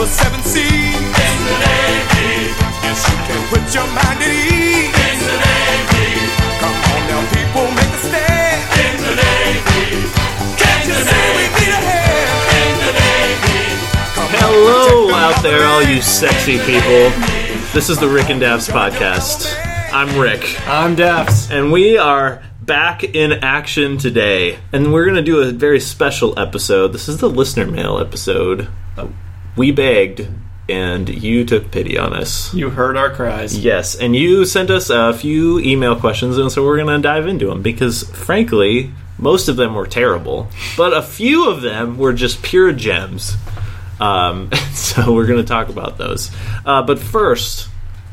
the seven seas. In the Navy. Yes, you can put your mind at ease. In the Navy. Come on now, people, make a stand. In the Navy. Can't you see we need a hand? In the Navy. Come Hello out there, all you sexy people. This is the Rick and Dafs podcast. I'm Rick, I'm Dafs. and we are back in action today. And we're going to do a very special episode. This is the listener mail episode. Oh. We begged, and you took pity on us. You heard our cries. Yes, and you sent us a few email questions, and so we're going to dive into them because, frankly, most of them were terrible, but a few of them were just pure gems. Um, so we're going to talk about those. Uh, but first,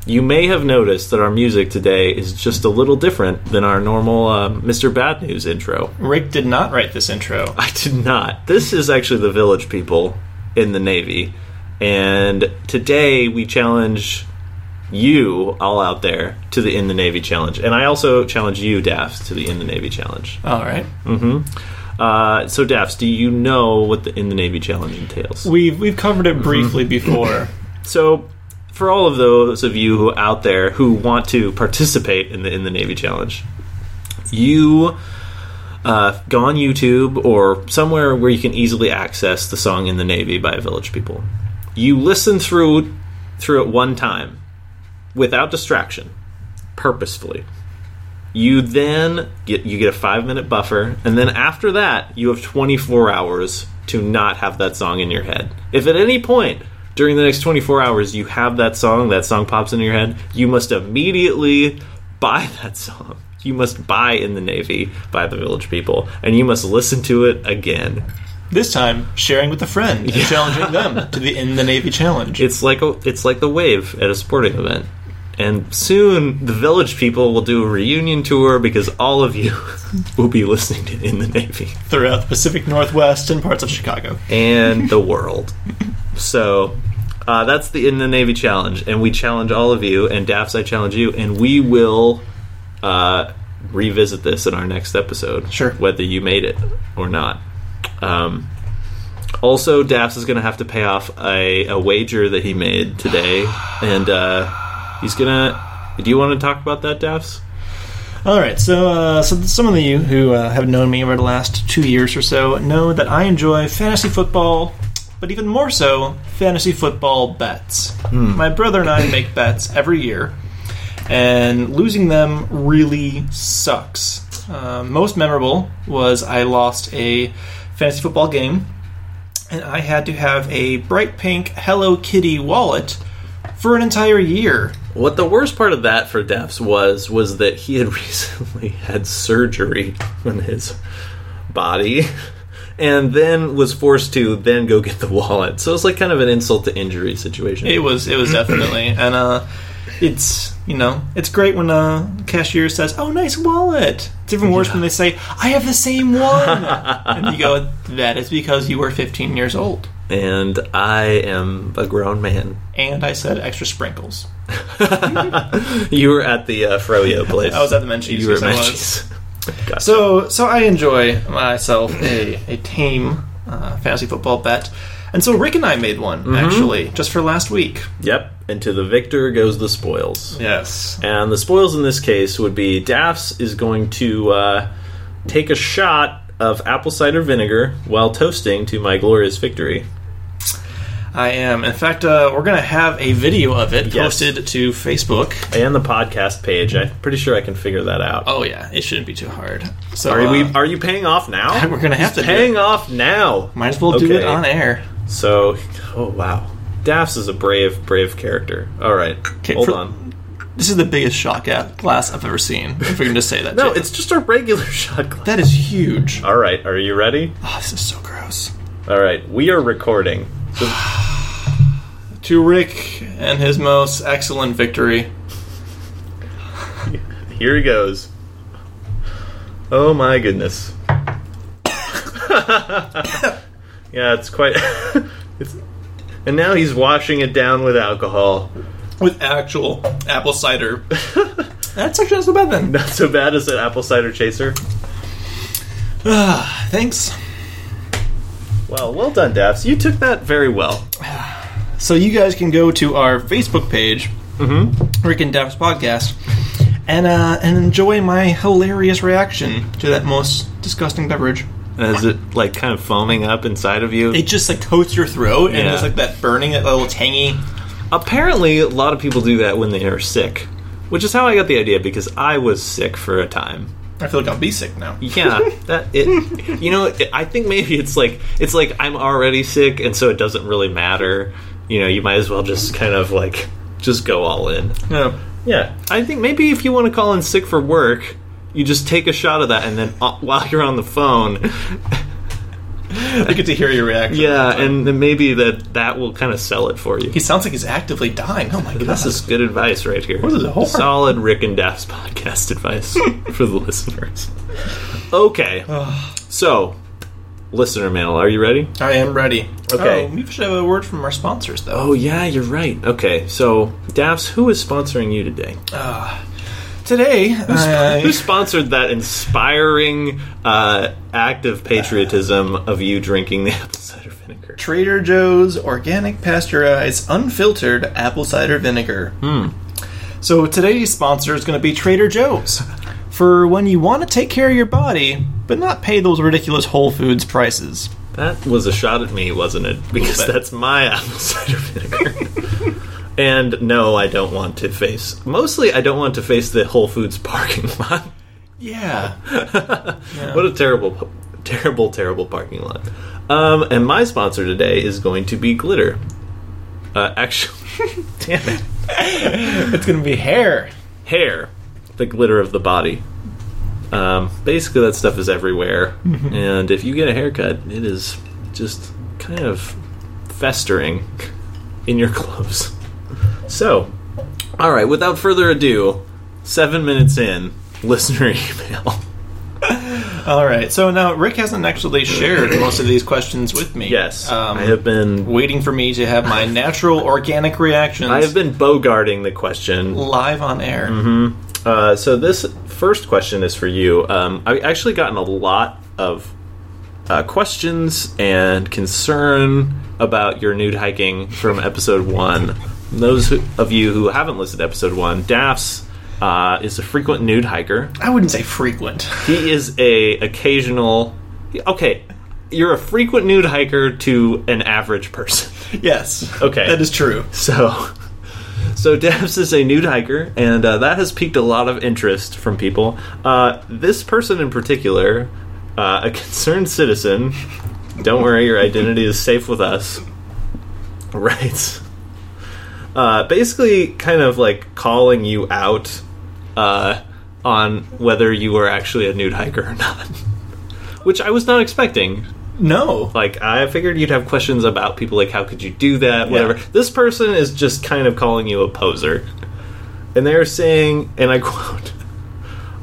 you may have noticed that our music today is just a little different than our normal uh, Mr. Bad News intro. Rick did not write this intro. I did not. This is actually the village people in the Navy. And today we challenge you all out there to the In the Navy challenge. And I also challenge you, Dafs, to the In the Navy challenge. All right. Uh, so, Dafs, do you know what the In the Navy challenge entails? We've we've covered it briefly before. So, for all of those of you who out there who want to participate in the in the Navy challenge, you uh, go on YouTube or somewhere where you can easily access the song "In the Navy" by Village People. You listen through through it one time without distraction, purposefully. You then get you get a five minute buffer, and then after that, you have 24 hours to not have that song in your head. If at any point during the next 24 hours you have that song, that song pops in your head, you must immediately buy that song. You must buy in the Navy by the Village People, and you must listen to it again. This time, sharing with a friend and challenging them to the In the Navy challenge. It's like a, it's like the wave at a sporting event. And soon the village people will do a reunion tour because all of you will be listening to In the Navy throughout the Pacific Northwest and parts of Chicago. and the world. So uh, that's the In the Navy challenge, and we challenge all of you, and Dafs, I challenge you, and we will uh, revisit this in our next episode. Sure. Whether you made it or not. Um, also, Dafs is going to have to pay off a, a wager that he made today, and uh, he's gonna. Do you want to talk about that, Dafs? All right, so uh, so some of you who uh, have known me over the last two years or so know that I enjoy fantasy football, but even more so, fantasy football bets. My brother and I make bets every year, and losing them really sucks. Uh, most memorable was I lost a fantasy football game, and I had to have a bright pink Hello Kitty wallet for an entire year. What the worst part of that for Dafs was was that he had recently had surgery on his body and then was forced to then go get the wallet. So it was like kind of an insult to injury situation. It was. It was definitely, and uh, it's you know, it's great when a cashier says, "Oh, nice wallet." It's even worse when they say, "I have the same one," and you go, "That is because you were 15 years old." and I am a grown man. And I said extra sprinkles. You were at the uh, Froyo place. I was at the Menchie's, You were at Menchie's. Gotcha. So, so I enjoy myself a a tame uh, fantasy football bet, and so Rick and I made one actually just for last week. Yep. And to the victor goes the spoils. Yes. And the spoils in this case would be Dafs is going to uh, take a shot of apple cider vinegar while toasting to my glorious victory. I am. In fact, uh, we're going to have a video of it Yes. posted to Facebook. And the podcast page. I'm pretty sure I can figure that out. Oh yeah, it shouldn't be too hard. So Are uh, we? Are you paying off now? We're gonna have to do paying off now. might as well do it on air. So, oh wow, Dafs is a brave, brave character. All right, hold for- on. This is the biggest shot glass I've ever seen. If we can just say that. No, too. it's just a regular shot glass. that is huge. All right, are you ready? Oh, this is so gross. All right, we are recording. So- To Rick and his most excellent victory. Here he goes. Oh my goodness. yeah, it's quite. it's, and now he's washing it down with alcohol. with actual apple cider. That's actually not so bad then. Not so bad as an apple cider chaser. Thanks. Well, well done, Dafs. You took that very well. so you guys can go to our Facebook page, Mm-hmm. Rick and Dafs podcast, and uh, and enjoy my hilarious reaction to that most disgusting beverage. Is it like kind of foaming up inside of you? It just like coats your throat, and Yeah. it's like that burning, that little tangy. Apparently, a lot of people do that when they are sick, which is how I got the idea because I was sick for a time. I feel like I'll be sick now. Yeah, that it. You know, I think maybe it's like it's like I'm already sick, and so it doesn't really matter. You know, you might as well just kind of like just go all in. No. Yeah, I think maybe if you want to call in sick for work, you just take a shot of that, and then uh, while you're on the phone, I get to hear your reaction. yeah, and then maybe that that will kind of sell it for you. he sounds like he's actively dying. Oh my god! This is good advice right here. What is it? Solid Rick and Dafs podcast advice for the listeners. Okay, so listener mail. Are you ready? I am ready. Okay. Oh, we should have a word from our sponsors, though. Oh yeah, you're right. Okay, so Dafs, who is sponsoring you today? Today, uh, Who sponsored that inspiring uh, act of patriotism of you drinking the apple cider vinegar? Trader Joe's organic pasteurized unfiltered apple cider vinegar. Hmm. So today's sponsor is going to be Trader Joe's. For when you want to take care of your body, but not pay those ridiculous Whole Foods prices. That was a shot at me, wasn't it? Because that's my apple cider vinegar. and no, I don't want to face. Mostly, I don't want to face the Whole Foods parking lot. Yeah. What a terrible, terrible, terrible parking lot. Um, and my sponsor today is going to be glitter. Uh, actually, damn it, it's going to be hair. hair, the glitter of the body. Um, basically, that stuff is everywhere, and if you get a haircut, it is just kind of festering in your clothes. So, all right, without further ado, seven minutes in, listener email. All right. So now Rick hasn't actually shared most of these questions with me. Yes, Um, I have been waiting for me to have my natural organic reactions I have been bogarting the question. live on air. Uh, so this first question is for you. Um, I've actually gotten a lot of uh, questions and concern about your nude hiking from episode one. Those who, of you who haven't listened to episode one, Dafs uh, is a frequent nude hiker. I wouldn't say frequent. He is a occasional. Okay, you're a frequent nude hiker to an average person. yes. Okay. That is true. So, so Dafs is a nude hiker, and uh, that has piqued a lot of interest from people. Uh, this person in particular, uh, a concerned citizen, don't worry, your identity is safe with us. Right. Uh, basically, kind of like calling you out uh, on whether you were actually a nude hiker or not. Which I was not expecting. No. Like I figured you'd have questions about people like how could you do that, whatever. This person is just kind of calling you a poser. And they're saying, and I quote,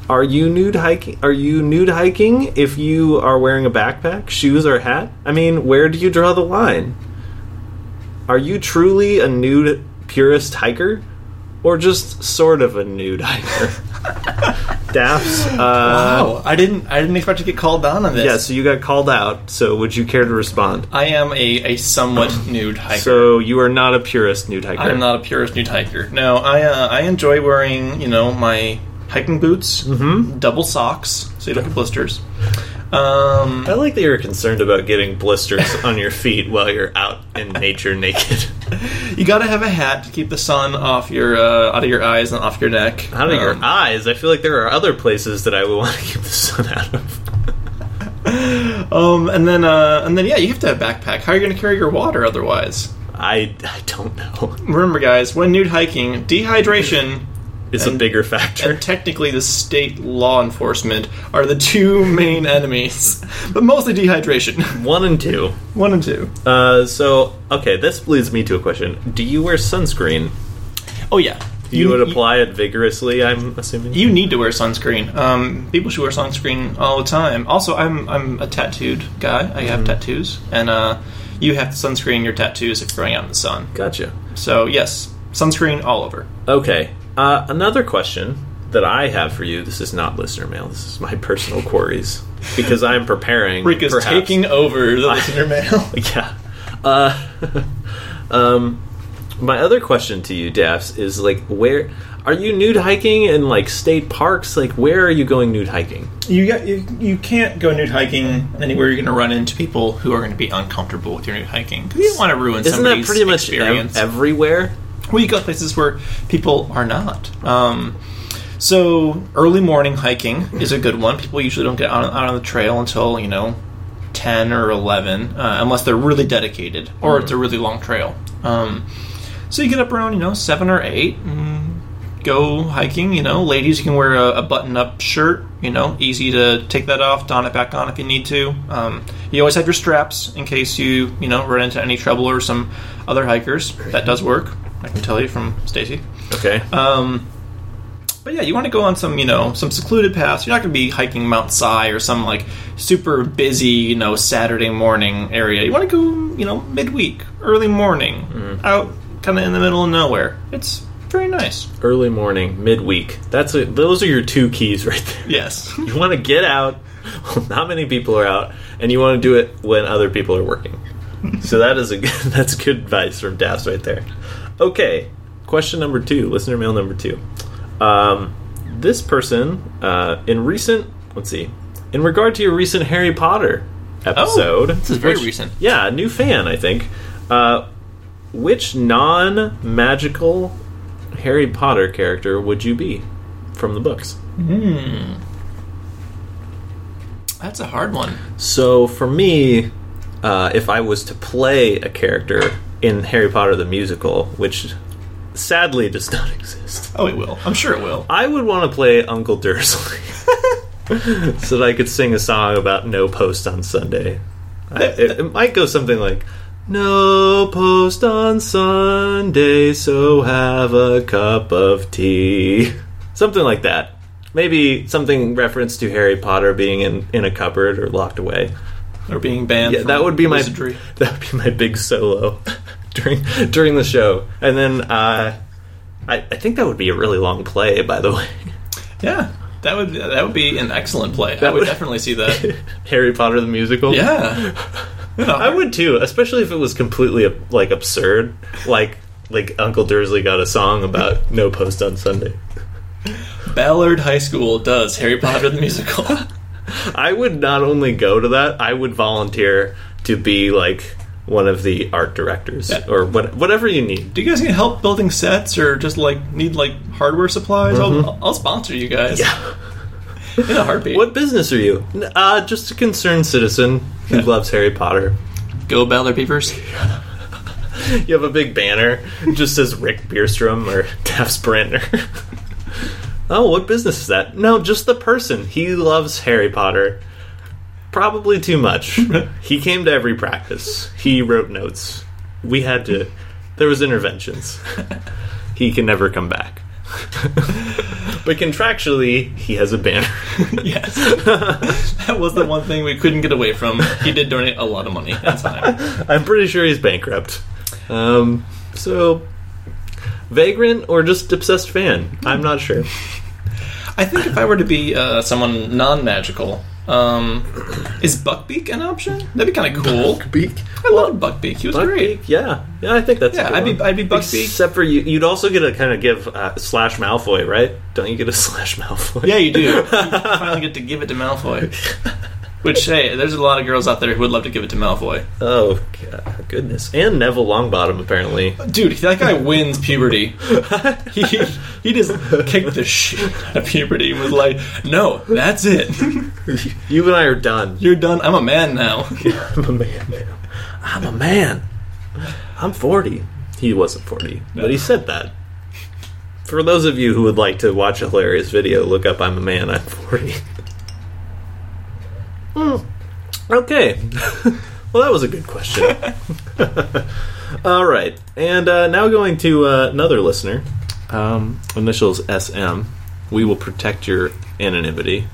"Are you nude hiking? Are you nude hiking if you are wearing a backpack, shoes or hat? I mean, where do you draw the line? Are you truly a nude purist hiker or just sort of a nude hiker?" Dafs, uh, Wow. I didn't I didn't expect to get called down on this. yeah, so you got called out. So would you care to respond? I am a, a somewhat nude hiker. So you are not a purist nude hiker. I am not a purist nude hiker. No, I uh, I enjoy wearing, you know, my hiking boots, Mm-hmm. double socks, so you don't get blisters. Um, I like that you're concerned about getting blisters on your feet while you're out in nature naked. you gotta have a hat to keep the sun off your uh, out of your eyes and off your neck. Out of your Um, eyes, I feel like there are other places that I would want to keep the sun out of. Um, and then uh, and then yeah, you have to have a backpack. How are you gonna carry your water otherwise? I, I don't know. Remember, guys, when nude hiking, dehydration It's a bigger factor. and technically the state law enforcement are the two main enemies, but mostly dehydration. One and two. One and two. Uh, so, okay, this leads me to a question. Do you wear sunscreen? Oh yeah, You, would apply it vigorously, I'm assuming? You need to wear sunscreen. Um, people should wear sunscreen all the time. Also, I'm I'm a tattooed guy. I have tattoos, and uh, you have to sunscreen your tattoos if you're going out in the sun. Gotcha. So yes, sunscreen all over. Okay. Uh, another question that I have for you. This is not listener mail. This is my personal queries because I'm preparing. Rick is perhaps- taking over the listener mail. Yeah. Uh, Um, my other question to you, Dafs, is like, where are you nude hiking in like state parks? Like, where are you going nude hiking? You, got, you you can't go nude hiking anywhere. You're going to run into people who are going to be uncomfortable with your nude hiking. You don't want to ruin Isn't that pretty much ev- experience. everywhere? Well, you go places where people are not. Um, so early morning hiking is a good one. People usually don't get out, out on the trail until you know ten or eleven, uh, unless they're really dedicated or it's a really long trail. Um, so you get up around you know seven or eight. And go hiking. You know, ladies, you can wear a, a button-up shirt. You know, easy to take that off, don it back on if you need to. Um, you always have your straps in case you you know run into any trouble or some other hikers. That does work. I can tell you from Stacy. Okay. Um, but yeah, you want to go on some, you know, some secluded paths. You're not going to be hiking Mount Si or some like super busy, you know, Saturday morning area. You want to go, you know, midweek, early morning, out kind of in the middle of nowhere. It's very nice. Early morning, midweek. That's a, those are your two keys right there. Yes. You want to get out. Not many people are out, and you want to do it when other people are working. So that is a good, that's good advice from Dafs right there. Okay, question number two, listener mail number two. Um, this person uh, in recent, let's see, in regard to your recent Harry Potter episode, this is very recent. Yeah, new fan, I think. Uh, which non-magical Harry Potter character would you be from the books? Hmm. That's a hard one. So for me, uh, if I was to play a character in Harry Potter the musical, which sadly does not exist, Oh, it will. I'm sure it will. I would want to play Uncle Dursley, so that I could sing a song about no post on Sunday. I, it, it might go something like. No post on Sunday, so have a cup of tea. Something like that. Maybe something reference to Harry Potter being in, in a cupboard or locked away. Or being banned. Yeah, that would be my wizardry. that would be my big solo during during the show, and then uh, I, I think that would be a really long play. By the way, Yeah, that would that would be an excellent play. I That would would- definitely see that. Harry Potter the musical. Yeah. You know, I would too, especially if it was completely like absurd, like like Uncle Dursley got a song about no post on Sunday. Ballard High School does Harry Potter the musical. I would not only go to that, I would volunteer to be like one of the art directors Yeah. or what, whatever you need. Do you guys need help building sets or just like need like hardware supplies? I'll, I'll sponsor you guys. Yeah. In a heartbeat. What business are you? Uh, just a concerned citizen who loves Harry Potter. Go Ballard Beavers. You have a big banner, it just says Rick Bierstrom or Dafs Brandner. Oh, what business is that? No, just the person. He loves Harry Potter. Probably too much. he came to every practice. He wrote notes. We had to. There was interventions. he can never come back. but contractually, he has a banner. yes. that was the one thing we couldn't get away from. He did donate a lot of money and time. I'm pretty sure he's bankrupt. Um, so, vagrant or just obsessed fan? I'm not sure. I think if I were to be uh, someone non magical, um, is Buckbeak an option? That'd be kind of cool. Beak. I love Buckbeak. He was great. Yeah, yeah. I think that's a Yeah, good I'd be one. I'd be Buckbeak. Except for you, you'd also get to kind of give uh, slash Malfoy, right? Don't you get a slash Malfoy? Yeah, you do. You finally get to give it to Malfoy. Which, hey, there's a lot of girls out there who would love to give it to Malfoy. Oh God, goodness. And Neville Longbottom apparently. Dude, that guy wins puberty. he he just kicked the shit out of puberty and was like, "No, that's it. you and I are done. You're done. I'm a man now." I'm a man now. I'm a man. I'm 40. He wasn't 40, but he said that. For those of you who would like to watch a hilarious video, look up I'm a man, I'm 40. Hmm. Okay. well, that was a good question. All right. And uh, now going to uh, another listener. Um, initials SM. We will protect your anonymity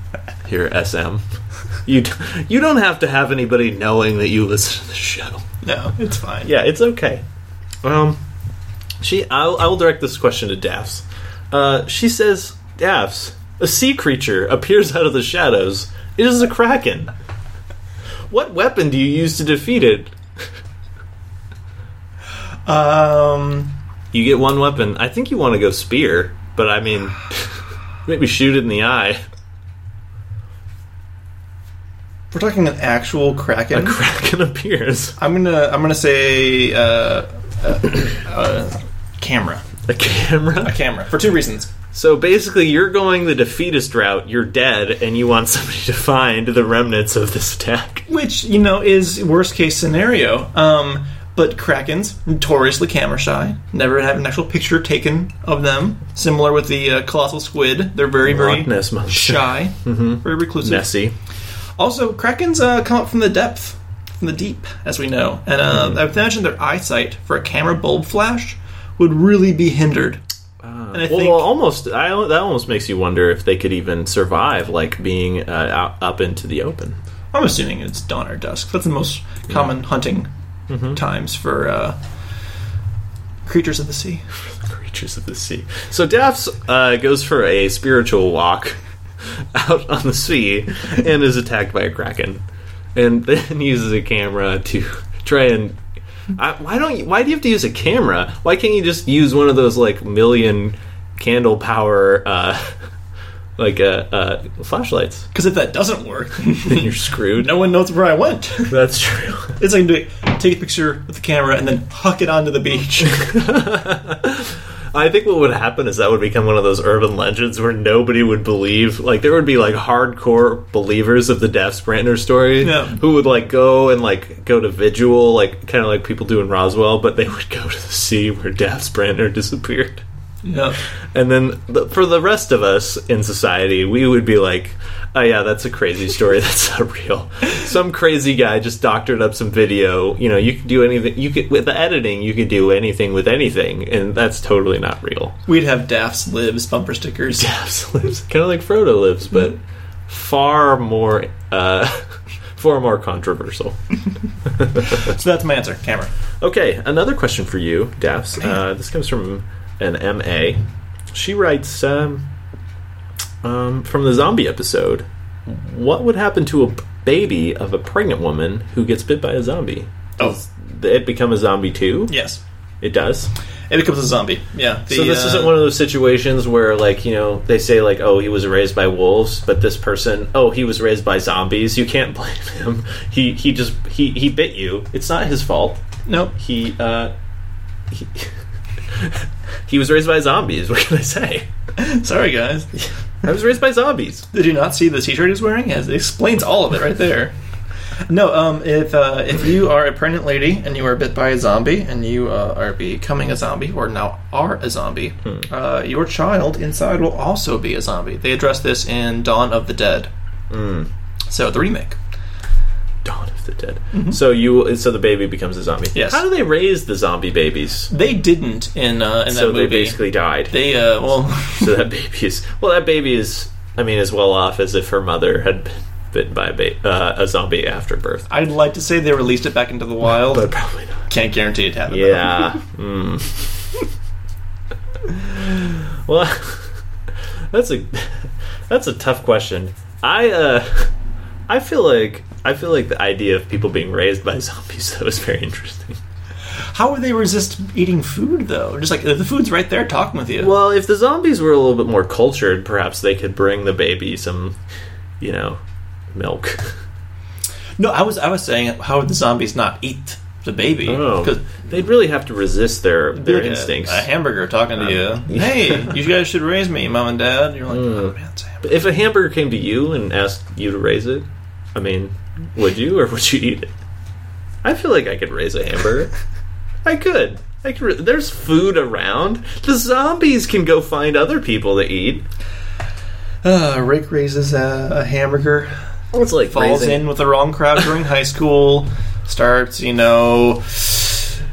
here, SM. You, d- you don't have to have anybody knowing that you listen to the show. No, it's fine. Yeah, it's okay. Um, she, I'll, I will direct this question to Dafs. Uh, she says, Dafs, a sea creature appears out of the shadows. It is a kraken. What weapon do you use to defeat it? Um, You get one weapon. I think you want to go spear, but I mean, maybe shoot it in the eye. we're talking an actual kraken. A kraken appears. I'm gonna I'm gonna say uh, uh, uh, camera. A camera. A camera for two reasons. So basically, you're going the defeatist route. You're dead, and you want somebody to find the remnants of this attack. Which you know is worst case scenario. Um, but krakens notoriously camera shy. Never have an actual picture taken of them. Similar with the uh, colossal squid. They're very very Loch Ness monster. shy, very reclusive. Nessie. Also, krakens uh, come up from the depth, from the deep, as we know, and uh, I would imagine their eyesight for a camera bulb flash would really be hindered. And I Well, think almost. I, that almost makes you wonder if they could even survive, like being uh, out, up into the open. I'm assuming it's dawn or dusk. That's the most common hunting times for uh, creatures of the sea. Creatures of the sea. So Dafs uh, goes for a spiritual walk out on the sea and is attacked by a kraken, and then uses a camera to try and. I, why don't you? Why do you have to use a camera? Why can't you just use one of those like million candle power, uh, like uh, uh, flashlights? Because if that doesn't work, Then you're screwed. no one knows where I went. That's true. it's like take a picture with the camera and then huck it onto the beach. I think what would happen is that would become one of those urban legends where nobody would believe. Like there would be like hardcore believers of the Dafs Brandner story Yeah. who would like go and like go to vigil, like kind of like people do in Roswell, but they would go to the sea where Dafs Brandner disappeared. yeah. And then the, for the rest of us in society, we would be like, "Oh yeah, that's a crazy story. That's not real. Some crazy guy just doctored up some video. You know, you could do anything. You could with the editing, you could do anything with anything, and that's totally not real." We'd have Dafs lives bumper stickers. Dafs lives kind of like Frodo lives, but far more, uh, far more controversial. So that's my answer. Camera. Okay, another question for you, Dafs. Uh, this comes from an MA. She writes um, um, from the zombie episode. What would happen to a baby of a pregnant woman who gets bit by a zombie? Does it become a zombie too? Yes. It does. It becomes a zombie. Yeah. so this uh, isn't one of those situations where, like, you know, they say like, "Oh, he was raised by wolves," but this person, "Oh, he was raised by zombies." You can't blame him. He he just he he bit you. It's not his fault. Nope. He uh he, he was raised by zombies. What can I say? Sorry, guys. I was raised by zombies. Did you not see the T-shirt he's wearing? It explains all of it right there. No, um, if uh, if you are a pregnant lady and you are bit by a zombie and you uh, are becoming a zombie or now are a zombie, uh, your child inside will also be a zombie. They address this in Dawn of the Dead. So the remake. Dawn of the Dead. So you so the baby becomes a zombie. Yes. How do they raise the zombie babies? They didn't in uh, in So that they basically died. They uh, well, so that baby is well. That baby is. I mean, as well off as if her mother had been bitten by a, ba- uh, a zombie after birth. I'd like to say they released it back into the wild. But probably not. Can't guarantee it happened. Yeah. mm. well, that's a that's a tough question. I uh, I feel like I feel like the idea of people being raised by zombies though is very interesting. How would they resist eating food though? Just like the food's right there talking with you. Well, if the zombies were a little bit more cultured, perhaps they could bring the baby some, you know, milk. No, I was I was saying how would the zombies not eat the baby? Oh, 'Cause they'd really have to resist their their like instincts. A, hamburger talking to um, you. Hey, you guys should raise me, mom and dad. You're like, hmm. oh man, it's a hamburger. If a hamburger came to you and asked you to raise it, I mean, would you or would you eat it? I feel like I could raise a hamburger. I could. I could. ra- There's food around. The zombies can go find other people to eat. Uh, Rick raises a, a hamburger, It's like falls raising- in with the wrong crowd during high school, starts, you know,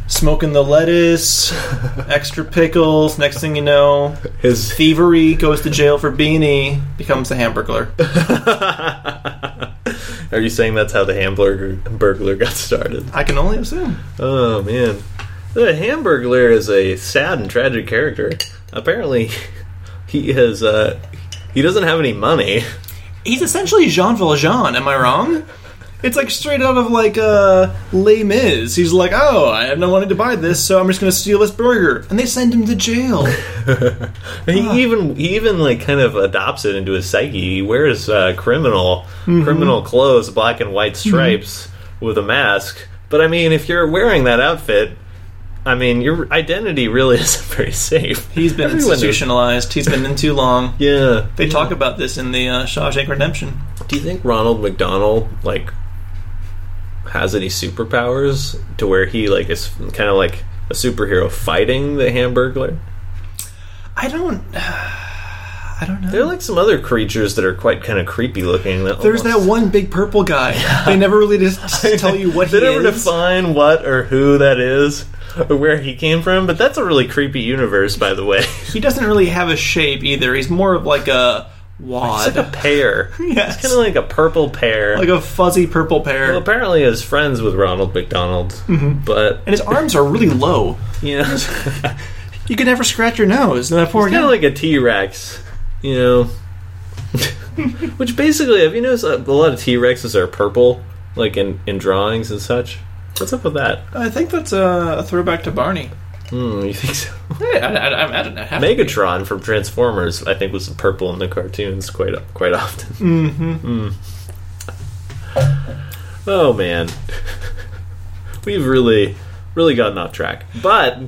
smoking the lettuce, extra pickles. Next thing you know, his. thievery goes to jail for beanie, becomes a hamburglar. Are you saying that's how the hamburger burglar got started? I can only assume. Oh man, the Hamburglar is a sad and tragic character. Apparently, he has uh, he doesn't have any money. He's essentially Jean Valjean. Am I wrong? It's like straight out of like uh, Les Mis. He's like, "Oh, I have no money to buy this, so I'm just going to steal this burger," and they send him to jail. He even he even like kind of adopts it into his psyche. He wears uh, criminal criminal clothes, black and white stripes, with a mask. But I mean, if you're wearing that outfit, I mean, your identity really isn't very safe. He's been Everyone institutionalized. He's been in too long. Yeah. They talk about this in the uh, Shawshank Redemption. Do you think Ronald McDonald like has any superpowers to where he like is kind of like a superhero fighting the Hamburglar? I don't. I don't know. There are like some other creatures that are quite kind of creepy looking. That There's that one big purple guy. They never really just tell you what he They never is. define what or who that is or where he came from, but that's a really creepy universe, by the way. He doesn't really have a shape either. He's more of like a wad, It's like a pear. Yes. It's kind of like a purple pear. like a fuzzy purple pear. well, apparently is friends with Ronald McDonald, Mm-hmm. but and his arms are really low. you know, You can never scratch your nose. That poor kind of like a T Rex, you know. Which basically, have you noticed a lot of T Rexes are purple, like in in drawings and such? What's up with that? I think that's a, a throwback to Barney. Hmm, you think so? Hey, I, I, I, I don't know. Have to be. Megatron from Transformers, I think, was purple in the cartoons quite quite often. Mm-hmm. Oh man, we've really really gotten off track, but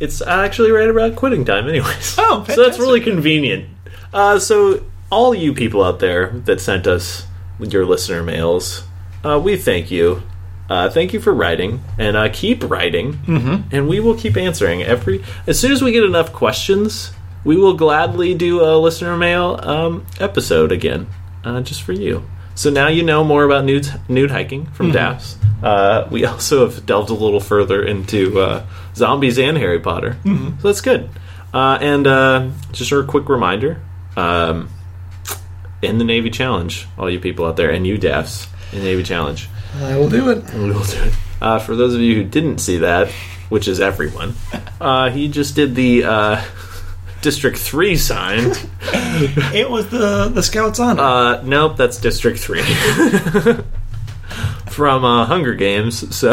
it's actually right around quitting time, anyways. Oh, so that's really convenient. Uh, so all you people out there that sent us your listener mails, uh, we thank you. Uh, thank you for writing, and uh, keep writing, mm-hmm. and we will keep answering every. As soon as we get enough questions, we will gladly do a listener mail um, episode again, uh, just for you. So now you know more about nude nude hiking from Dafs. Uh, we also have delved a little further into uh, zombies and Harry Potter, so that's good. Uh, and uh, just a quick reminder: um, in the Navy Challenge, all you people out there, and you Dafs in the Navy Challenge. I will do it. We will do it. Uh, for those of you who didn't see that, which is everyone, uh, he just did the uh, District 3 sign. It was the the Scouts honor. Uh, nope, that's District 3. From uh, Hunger Games, so.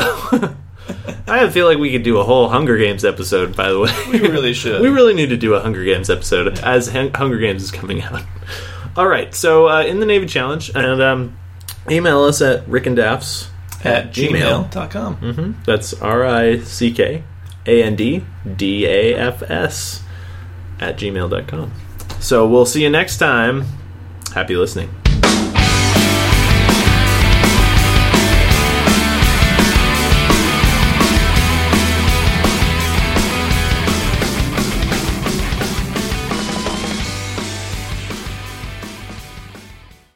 I feel like we could do a whole Hunger Games episode, by the way. we really should. We really need to do a Hunger Games episode as Hun- Hunger Games is coming out. All right, so uh, in the Navy Challenge, and um, email us at rickanddafs at Gmail. gmail.com. Mm-hmm. That's R I C K A N D D A F S at gmail.com. So we'll see you next time. Happy listening.